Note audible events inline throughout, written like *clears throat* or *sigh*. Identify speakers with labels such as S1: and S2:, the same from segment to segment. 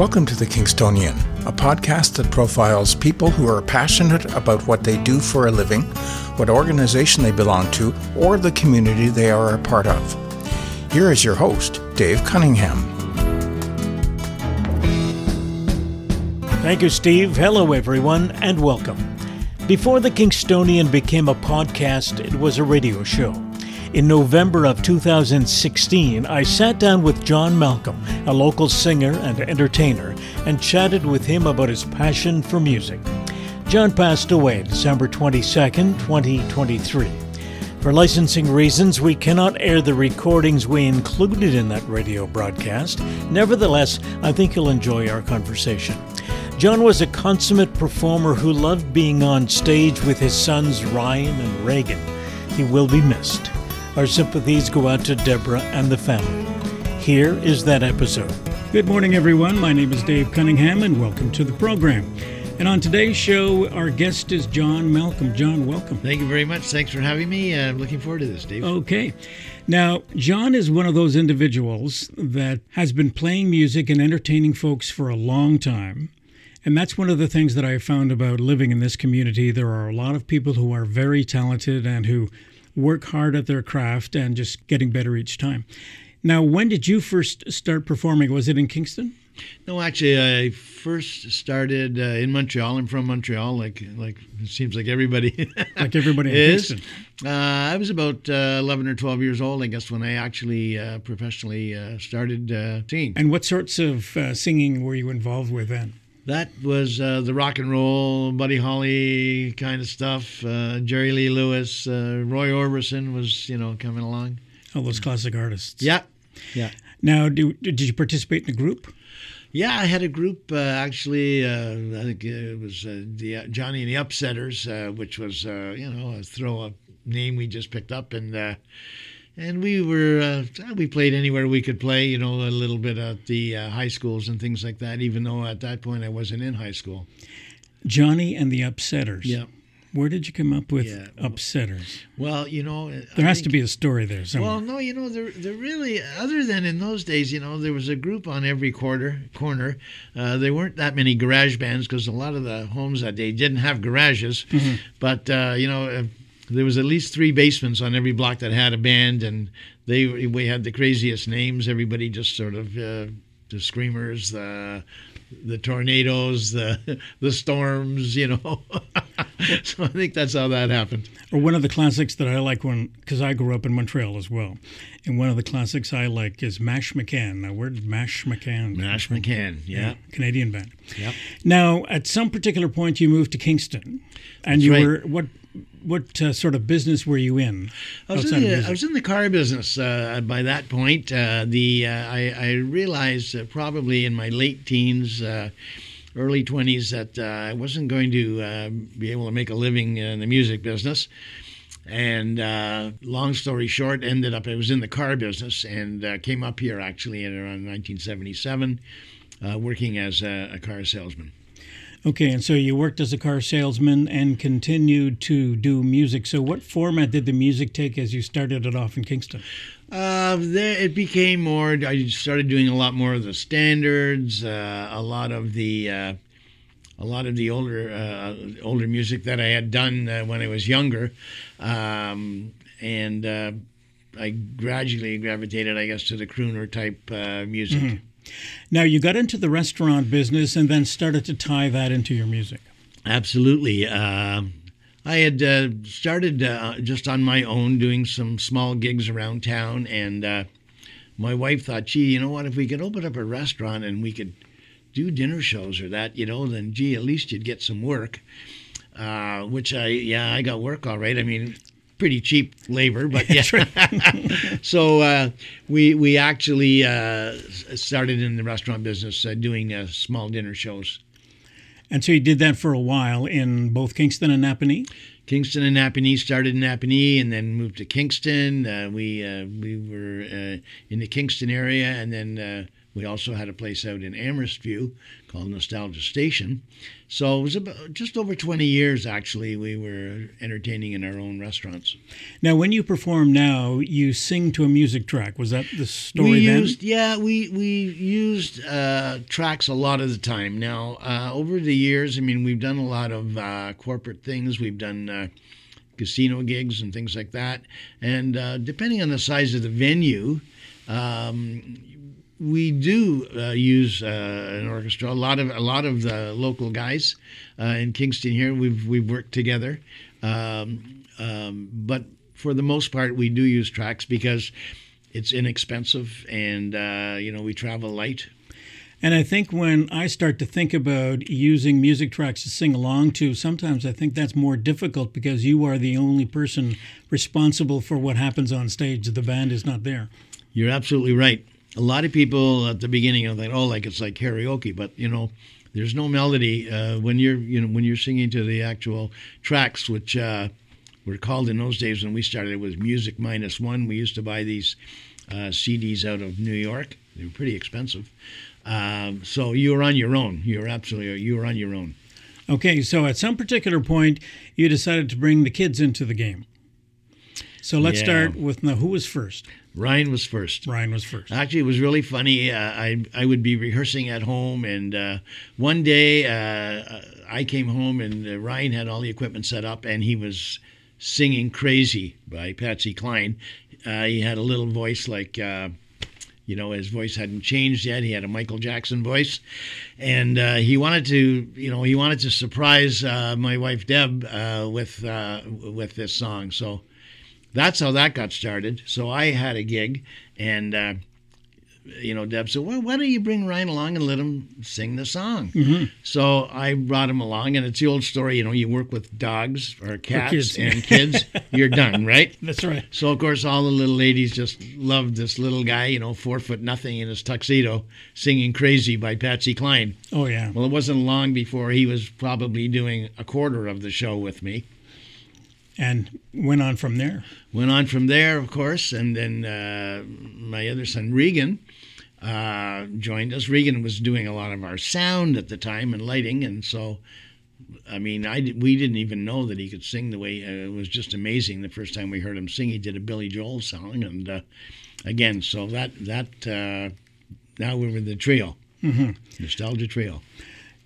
S1: Welcome to The Kingstonian, a podcast that profiles people who are passionate about what they do for a living, what organization they belong to, or the community they are a part of. Here is your host, Dave Cunningham.
S2: Thank you, Steve. Hello, everyone, and welcome. Before The Kingstonian became a podcast, it was a radio show. In November of 2016, I sat down with John Malcolm, a local singer and entertainer, and chatted with him about his passion for music. John passed away December 22, 2023. For licensing reasons, we cannot air the recordings we included in that radio broadcast. Nevertheless, I think you'll enjoy our conversation. John was a consummate performer who loved being on stage with his sons Ryan and Regan. He will be missed. Our sympathies go out to Deborah and the family. Here is that episode. Good morning, everyone. My name is Dave Cunningham, and welcome to the program. And on today's show, our guest is John Malcolm. John, welcome.
S3: Thank you very much. Thanks for having me. I'm looking forward to this, Dave.
S2: Okay. Now, John is one of those individuals that has been playing music and entertaining folks for a long time. And that's one of the things that I found about living in this community. There are a lot of people who are very talented and who work hard at their craft and just getting better each time. Now, when did you first start performing? Was it in Kingston?
S3: No, actually, I first started uh, in Montreal. I'm from Montreal, like like it seems like everybody, *laughs*
S2: like everybody
S3: is. Uh, I was about uh, 11 or 12 years old, I guess, when I actually uh, professionally uh, started uh, singing.
S2: And what sorts of singing were you involved with then?
S3: That was uh, the rock and roll, Buddy Holly kind of stuff. Uh, Jerry Lee Lewis, uh, Roy Orbison was, you know, coming along.
S2: All those classic artists.
S3: Yeah, yeah.
S2: Now, do, did you participate in a group?
S3: Yeah, I had a group uh, actually. Uh, I think it was uh, the Johnny and the Upsetters, which was, you know, a throw a name we just picked up and and we were uh, we played anywhere we could play you know a little bit at the uh, high schools and things like that even though at that point i wasn't in high school
S2: johnny and the upsetters
S3: yeah
S2: where did you come up with yeah. upsetters
S3: well you know
S2: there I has think, to be a story there somewhere.
S3: well no you know there, there really other than in those days you know there was a group on every quarter corner uh, there weren't that many garage bands because a lot of the homes that day didn't have garages mm-hmm. but uh, you know there was at least three basements on every block that had a band, and they we had the craziest names. Everybody just sort of uh, the screamers, the the tornadoes, the *laughs* the storms, you know. *laughs* so I think that's how that happened.
S2: Or one of the classics that I like when because I grew up in Montreal as well, and one of the classics I like is Mashmakhan. Now, where did Mashmakhan?
S3: Mash McCann, yeah. yeah,
S2: Canadian band.
S3: Yep.
S2: Now, at some particular point, you moved to Kingston, and
S3: that's
S2: you
S3: right.
S2: were what what uh, sort of business were you in?
S3: I was in, the, I was in the car business uh, by that point. Uh, the uh, I, I, realized uh, probably in my late teens, uh, early twenties, that I wasn't going to be able to make a living in the music business. And long story short, ended up I was in the car business and came up here actually in around 1977, working as a, a car salesman.
S2: Okay, and so you worked as a car salesman and continued to do music. So, what format did the music take as you started it off in Kingston?
S3: Uh, there, it became more. I started doing a lot more of the standards, uh, a lot of the, uh, a lot of the older, uh, older music that I had done uh, when I was younger, um, and uh, I gradually gravitated, I guess, to the crooner type music. Mm-hmm.
S2: Now, you got into the restaurant business and then started to tie that into your music.
S3: Absolutely. Uh, I had uh, started uh, just on my own doing some small gigs around town, and uh, my wife thought, gee, you know what, if we could open up a restaurant and we could do dinner shows or that, you know, then gee, at least you'd get some work. Uh, which I, yeah, I got work all right. I mean, pretty cheap labor, but *laughs* yeah. *laughs* so uh, we we actually uh, started in the restaurant business uh, doing uh, small dinner shows.
S2: And so you did that for a while in both Kingston and Napanee.
S3: Kingston and Napanee started in Napanee and then moved to Kingston. Uh, we uh, we were in the Kingston area and then We also had a place out in Amherstview called Nostalgia Station. So it was about just over 20 years actually we were entertaining in our own restaurants.
S2: Now, when you perform now, you sing to a music track. Was that the story
S3: we
S2: then?
S3: used yeah we we used uh, tracks a lot of the time now uh, over the years i mean we've done a lot of uh, corporate things we've done uh, casino gigs and things like that and uh, depending on the size of the venue um, we do uh, use uh, an orchestra. A lot of a lot of the local guys uh, in Kingston here, we've we've worked together, um, um, but for the most part, we do use tracks because it's inexpensive and uh, you know we travel light.
S2: And I think when I start to think about using music tracks to sing along to, sometimes I think that's more difficult because you are the only person responsible for what happens on stage. The band is not there.
S3: You're absolutely right. A lot of people at the beginning are like, "Oh, like it's like karaoke," but you know, there's no melody uh, when you're you know when you're singing to the actual tracks, which uh, were called in those days when we started. It was music minus one. We used to buy these uh, CDs out of New York. They were pretty expensive. Um, so you were on your own. You were absolutely you were on your own.
S2: Okay, so at some particular point, you decided to bring the kids into the game. So let's
S3: Yeah.
S2: start with now. Who was first?
S3: Ryan was first.
S2: Ryan was first.
S3: Actually, it was really funny. Uh, I I would be rehearsing at home, and uh, one day uh, I came home, and uh, Ryan had all the equipment set up, and he was singing "Crazy" by Patsy Cline. Uh, he had a little voice like. Uh, you know, his voice hadn't changed yet. He had a Michael Jackson voice, and uh, he wanted to, you know, he wanted to surprise uh, my wife Deb uh, with uh, with this song. So that's how that got started. So I had a gig, and uh, you know, Deb said, "Well, why don't you bring Ryan along and let him sing the song?" So I brought him along, and it's the old story. You know, you work with dogs or cats
S2: kids.
S3: and kids, *laughs* you're done, right?
S2: That's right.
S3: So of course, all the little ladies just loved this little guy, you know, four foot nothing in his tuxedo, singing "Crazy" by Patsy Cline.
S2: Oh yeah.
S3: Well, it wasn't long before he was probably doing a quarter of the show with me.
S2: And went on from there.
S3: Went on from there, of course, and then uh, my other son Regan uh, joined us. Regan was doing a lot of our sound at the time and lighting, and so I mean, I we didn't even know that he could sing the way. Uh, it was just amazing the first time we heard him sing. He did a Billy Joel song, and uh, again, so that that uh, now we were the trio, mm-hmm. nostalgia trio.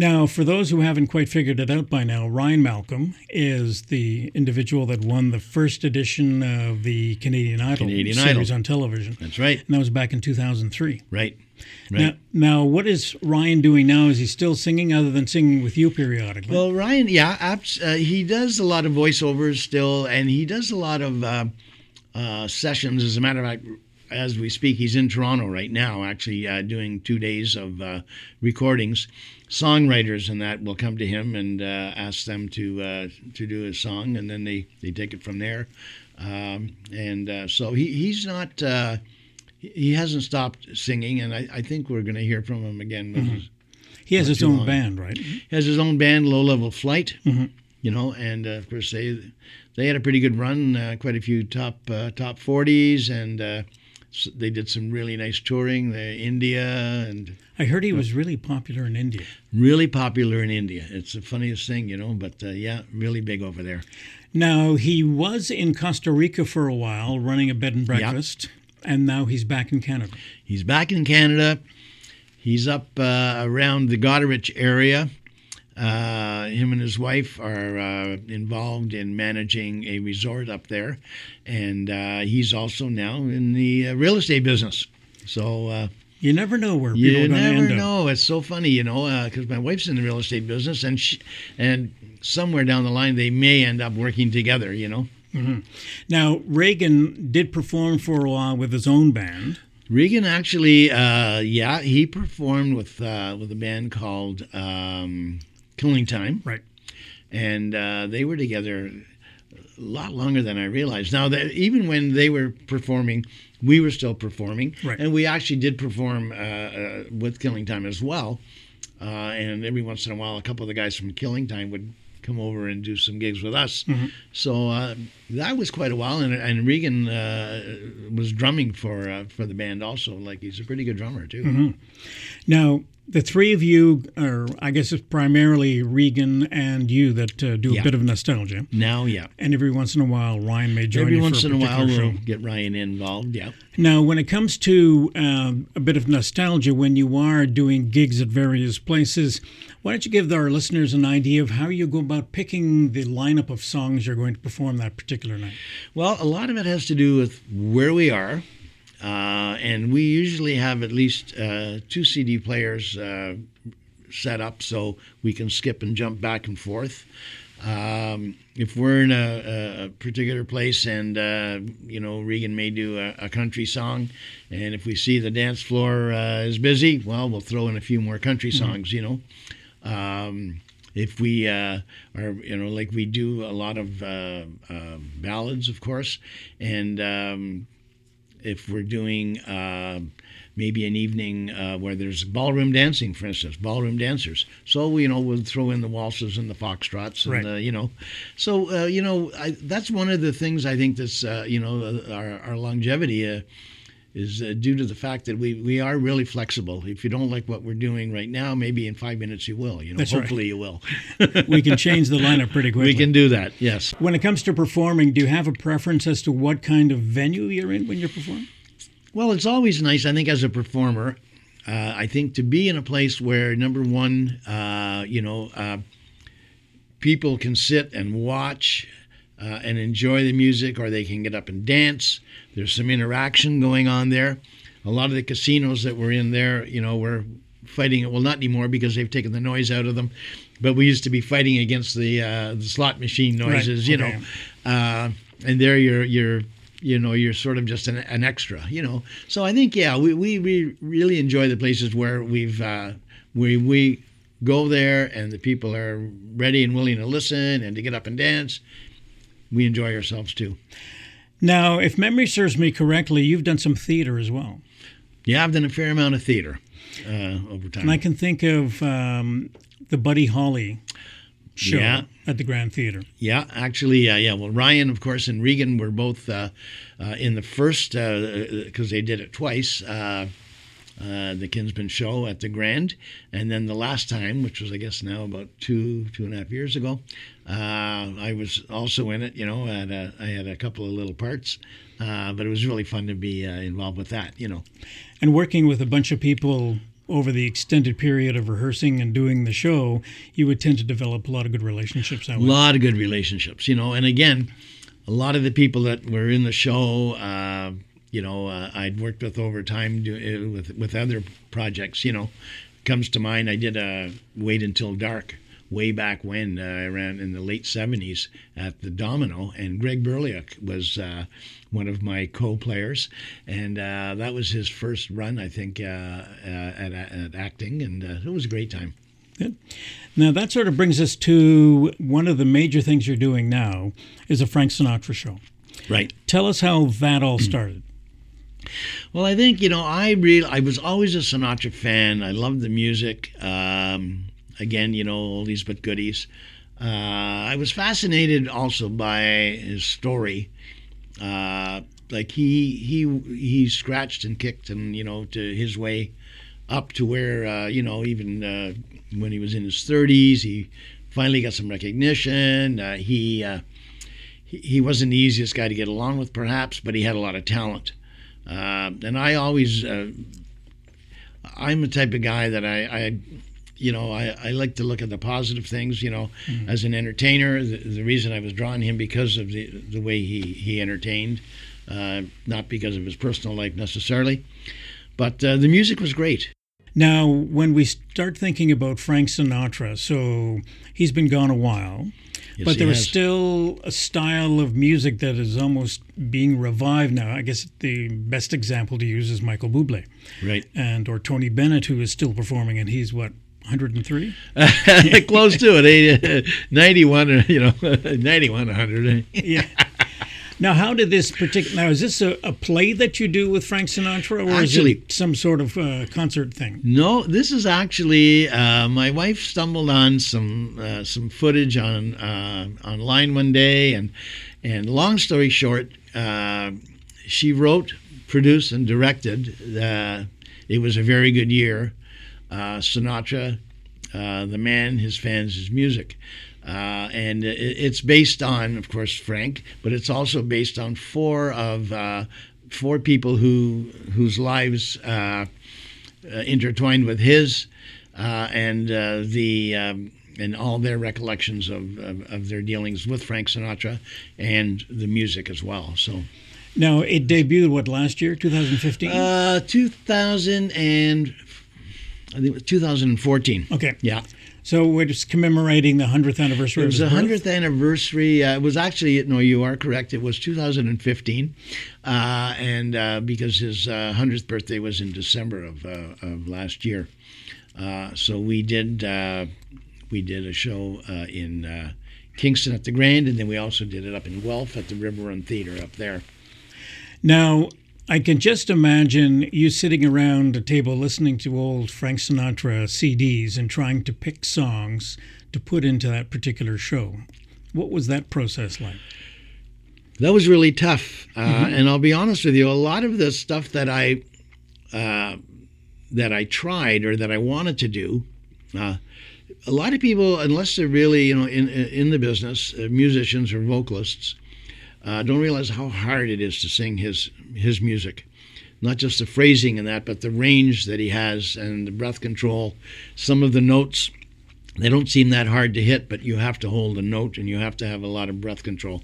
S2: Now, for those who haven't quite figured it out by now, Ryan Malcolm is the individual that won the first edition of the Canadian Idol
S3: Canadian
S2: series
S3: Idol.
S2: on television.
S3: That's right,
S2: And that was back in 2003.
S3: right,
S2: Now,
S3: right.
S2: now, what is Ryan doing now? Is he still singing other than singing with you periodically?
S3: Well, Ryan, yeah, abs- uh, he does a lot of voiceovers still, and he does a lot of uh, uh, sessions. As a matter of fact, as we speak, he's in Toronto right now, actually uh, doing two days of uh, recordings. Songwriters and that will come to him and uh, ask them to uh, to do a song, and then they, they take it from there. Um, and uh, so he, he's not. Uh, he- hasn't stopped singing, and I, I think we're going to hear from him again. Is-
S2: he has his own
S3: long.
S2: band, right?
S3: he has his own band, Low Level Flight.
S2: Mhm.
S3: You know, and uh, of course they they had a pretty good run, uh, quite a few top uh, top forties, and they did some really nice touring. The India and
S2: I heard he was really popular in India.
S3: really popular in India. It's the funniest thing, you know. But uh, yeah, really big over there.
S2: Now, he was in Costa Rica for a while running a bed and breakfast, and now he's back in Canada.
S3: He's back in Canada. He's up uh, around the Goderich area. Uh, him and his wife are uh, involved in managing a resort up there, and uh, he's also now in the uh, real estate business. So uh,
S2: You never know where people
S3: you
S2: are going to
S3: never
S2: end up.
S3: know. It's so funny, you know, because my wife's in the real estate business, and she, and somewhere down the line they may end up working together. You know.
S2: Now, Regan did perform for a while with his own band.
S3: Regan actually, uh, yeah, he performed with uh, with a band called um, Killing Time,
S2: Right.
S3: and uh, they were together a lot longer than I realized. Now, that even when they were performing, we were still performing,
S2: Right.
S3: and we actually did perform uh, uh, with Killing Time as well. Uh, and every once in a while, a couple of the guys from Killing Time would come over and do some gigs with us. Mm-hmm. So uh, that was quite a while, and, and Regan uh, was drumming for uh, for the band also. Like he's a pretty good drummer too.
S2: Mm-hmm. Now the three of you are, I guess it's primarily Regan and you that uh, do a
S3: Yeah.
S2: bit of nostalgia.
S3: Now, yeah.
S2: And every once in a while, Ryan may join
S3: Every
S2: you
S3: once
S2: for a
S3: in a while,
S2: particular
S3: we'll get Ryan involved. Yeah.
S2: Now, when it comes to um, a bit of nostalgia, when you are doing gigs at various places, why don't you give our listeners an idea of how you go about picking the lineup of songs you're going to perform that particular night?
S3: Well, a lot of it has to do with where we are. Uh, and we usually have at least uh, two CD players uh, set up so we can skip and jump back and forth. Um, if we're in a, a particular place and, uh, you know, Regan may do a, a country song, and if we see the dance floor uh, is busy, well, we'll throw in a few more country songs, you know. Um, if we uh, are, you know, like we do a lot of uh, uh, ballads, of course, and um, if we're doing uh, maybe an evening uh, where there's ballroom dancing, for instance, ballroom dancers. So you know we'll throw in the waltzes and the foxtrots, and
S2: Right.
S3: uh, you know, so uh, you know I, that's one of the things I think that's uh, you know our, our longevity. Is uh, due to the fact that we, we are really flexible. If you don't like what we're doing right now, maybe in five minutes you will. You know,
S2: That's right.
S3: hopefully you will. *laughs*
S2: We can change the lineup pretty quickly.
S3: we can do that. Yes.
S2: When it comes to performing, do you have a preference as to what kind of venue you're in when you're performing?
S3: Well, it's always nice, I think, as a performer. Uh, I think to be in a place where, number one, uh, you know, uh, people can sit and watch uh, and enjoy the music, or they can get up and dance. There's some interaction going on there. A lot of the casinos that were in there, you know, were fighting it. Well, not anymore because they've taken the noise out of them. But we used to be fighting against the uh, the slot machine noises, you
S2: okay.
S3: know. Uh, and there you're you're you know you're sort of just an, an extra, you know. So I think yeah, we, we, we really enjoy the places where we've uh, we we go there and the people are ready and willing to listen and to get up and dance. We enjoy ourselves too.
S2: Now, if memory serves me correctly, you've done some theater as well.
S3: Yeah, I've done a fair amount of theater uh, over time.
S2: And I can think of um, the Buddy Holly show
S3: Yeah.
S2: at the Grand Theater.
S3: Yeah, actually, uh, yeah. Well, Ryan, of course, and Regan were both uh, uh, in the first because they did it twice. Uh, uh, the Kinsmen show at the Grand, and then the last time, which was I guess now about two two and a half years ago, uh, I was also in it. You know, and, uh, I had a couple of little parts, uh, but it was really fun to be uh, involved with that. You know,
S2: And working with a bunch of people over the extended period of rehearsing and doing the show, you would tend to develop a lot of good relationships
S3: a lot of good relationships. You know, and again, a lot of the people that were in the show. Uh, you know, uh, I'd worked with over time do, uh, with with other projects. You know, comes to mind. I did a Wait Until Dark way back when uh, I ran in the late '70s at the Domino, and Greg Berliuk was uh, one of my co-players, and uh, that was his first run, I think, uh, uh, at, at acting, and uh, it was a great time.
S2: Good. Now, that sort of brings us to one of the major things you're doing now is a Frank Sinatra show.
S3: Right.
S2: Tell us how that all *clears throat* started.
S3: Well, I think you know I really I was always a Sinatra fan. I loved the music. Um, again, you know, oldies but goodies. Uh, I was fascinated also by his story. Uh, like he he he scratched and kicked and you know to his way up to where uh, you know even uh, when he was in his 30s he finally got some recognition. Uh, he, uh, he he wasn't the easiest guy to get along with perhaps, but he had a lot of talent. Uh, and I always, uh, I'm the type of guy that I, I you know, I, I like to look at the positive things. You know, as an entertainer, the, the reason I was drawn to him because of the the way he he entertained, uh, not because of his personal life necessarily, but uh, the music was great.
S2: Now, when we start thinking about Frank Sinatra, so he's been gone a while,
S3: Yes,
S2: but there is still a style of music that is almost being revived now. I guess the best example to use is Michael Bublé
S3: right,
S2: and or Tony Bennett, who is still performing, and he's what 103. *laughs*
S3: close to it, eh? 91 you know, *laughs* 91, 100.
S2: yeah. Now, how did this particular? Now, is this a, a, play that you do with Frank Sinatra, or actually, is it some sort of uh, concert thing?
S3: No, this is actually uh, my wife stumbled on some uh, some footage on uh, online one day, and and long story short, uh, she wrote, produced, and directed. it was a very good year. Sinatra, the man, his fans, his music. Uh, and it's based on, of course, Frank, but it's also based on four of uh, four people who whose lives uh, uh intertwined with his, uh, and uh, the um, and all their recollections of, of, of their dealings with Frank Sinatra and the music as well. So.
S2: Now it debuted what last year, 2015.
S3: Uh, 2000 and I think it was 2014.
S2: Okay.
S3: Yeah.
S2: So we're just commemorating the 100th anniversary.
S3: It was
S2: the
S3: 100th anniversary. Uh, it was actually, no, you are correct. It was 2015. Uh, and uh, because his 100th uh, birthday was in December of, uh, of last year. Uh, so we did we did a show in Kingston at the Grand, and then we also did it up in Guelph at the River Run Theater up there.
S2: Now, I can just imagine you sitting around a table listening to old Frank Sinatra CDs and trying to pick songs to put into that particular show. What was that process like?
S3: That was really tough, uh, mm-hmm. and I'll be honest with you. A lot of the stuff that I uh, that I tried or that I wanted to do, uh, a lot of people, unless they're really you know in in the business, uh, musicians or vocalists, uh, don't realize how hard it is to sing his his music. Not just the phrasing and that, but the range that he has and the breath control. Some of the notes, they don't seem that hard to hit, but you have to hold a note and you have to have a lot of breath control.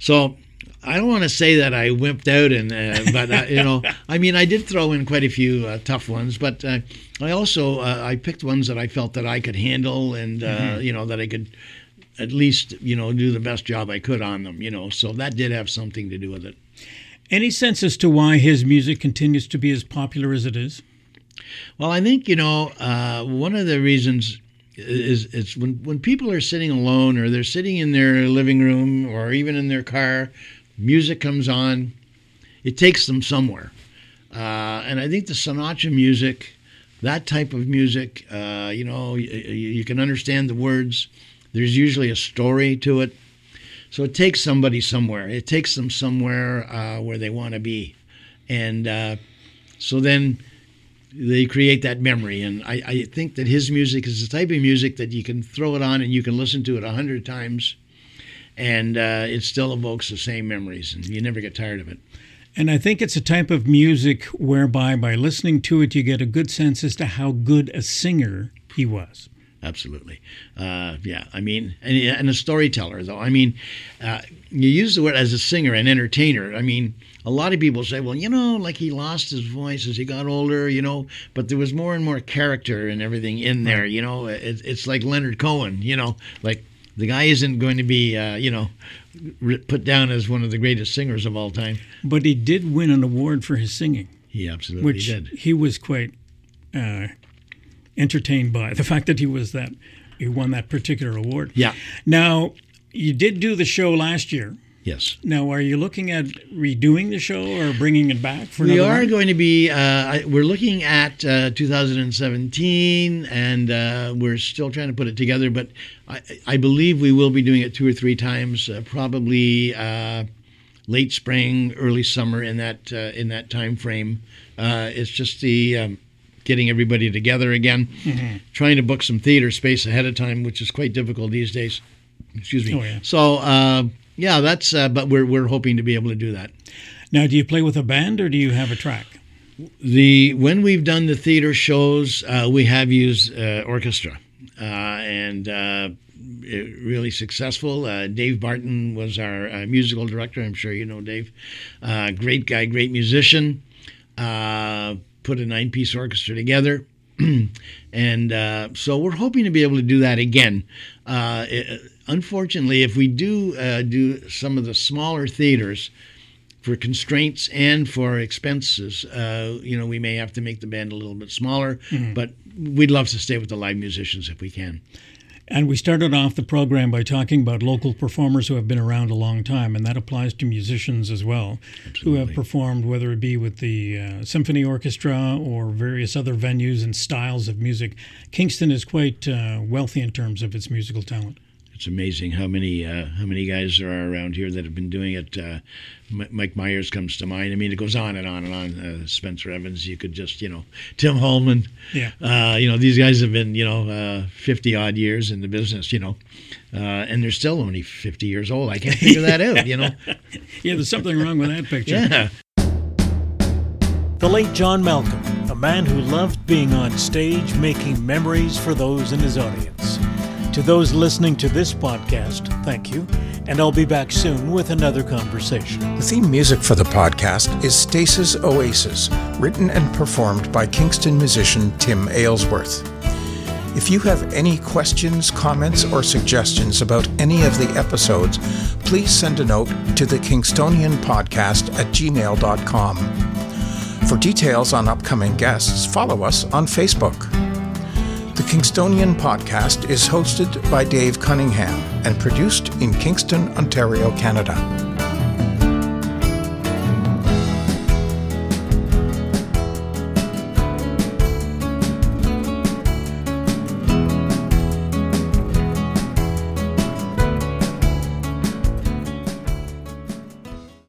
S3: So I don't want to say that I wimped out, and uh, *laughs* but uh, you know, I mean, I did throw in quite a few uh, tough ones, but uh, I also uh, I picked ones that I felt that I could handle, and uh, mm-hmm. you know that I could at least you know do the best job I could on them. You know, so that did have something to do with it.
S2: Any sense as to why his music continues to be as popular as it is?
S3: Well, I think you know uh, one of the reasons is it's when when people are sitting alone or they're sitting in their living room or even in their car, music comes on, it takes them somewhere, uh, and I think the Sinatra music, that type of music, uh, you know, you, you can understand the words there's usually a story to it. So it takes somebody somewhere. It takes them somewhere uh, where they want to be. And uh, so then they create that memory. And I, I, think that his music is the type of music that you can throw it on and you can listen to it a hundred times, and uh, it still evokes the same memories, and you never get tired of it.
S2: And I think it's a type of music whereby, by listening to it, you get a good sense as to how good a singer he was
S3: absolutely. Uh, yeah, I mean, and, and, a storyteller, though. I mean, uh, you use the word as a singer and entertainer. I mean, a lot of people say, well, you know, like he lost his voice as he got older, you know, but there was more and more character and everything in there, you know. It, it's like Leonard Cohen, you know, like the guy isn't going to be, uh, you know, put down as one of the greatest singers of all time.
S2: But he did win an award for his singing.
S3: He absolutely
S2: which
S3: did.
S2: He was quite uh, entertained by the fact that he was that he won that particular award.
S3: Yeah.
S2: Now you did do the show last year.
S3: Yes.
S2: Now, are you looking at redoing the show or bringing it back for?
S3: We are
S2: month?
S3: going to be. Uh, we're looking at uh, 2017, and uh, we're still trying to put it together. But I, I, believe we will be doing it two or three times, uh, probably uh, late spring, early summer in that uh, in that time frame. it's just the um, getting everybody together again, mm-hmm. trying to book some theater space ahead of time, which is quite difficult these days. Excuse me. Oh, yeah. So, uh, yeah, that's, uh, but we're, we're hoping to be able to do that.
S2: Now, do you play with a band or do you have a track?
S3: The when we've done the theater shows, uh, we have used uh, orchestra, uh, and uh, really successful. Dave Barton was our musical director. I'm sure you know Dave. great guy, great musician. Uh, put a nine piece orchestra together. *clears throat* and uh, so we're hoping to be able to do that again. Uh, it, unfortunately, if we do uh, do some of the smaller theaters, for constraints and for expenses, uh, you know, we may have to make the band a little bit smaller. Mm-hmm. But we'd love to stay with the live musicians if we can.
S2: And we started off the program by talking about local performers who have been around a long time, and that applies to musicians as well, Absolutely. who have performed, whether it be with the uh, symphony orchestra or various other venues and styles of music. Kingston is quite uh, wealthy in terms of its musical talent
S3: it's amazing how many uh, how many guys there are around here that have been doing it. Uh, Mike Myers comes to mind. I mean, it goes on and on and on. Uh, Spencer Evans, you could just you know, Tim Holman.
S2: Yeah.
S3: Uh, you know, these guys have been you know uh, fifty odd years in the business. You know, uh, and they're still only fifty years old. I can't figure that out. You know. *laughs*
S2: yeah, there's something wrong with that picture.
S3: Yeah.
S2: The late John Malcolm, a man who loved being on stage, making memories for those in his audience. To those listening to this podcast, thank you, and I'll be back soon with another conversation.
S1: The theme music for the podcast is Stasis Oasis, written and performed by Kingston musician Tim Aylesworth. If you have any questions, comments, or suggestions about any of the episodes, please send a note to the Kingstonian Podcast at gmail.com. For details on upcoming guests, follow us on Facebook. Kingstonian podcast is hosted by Dave Cunningham and produced in Kingston, Ontario, Canada.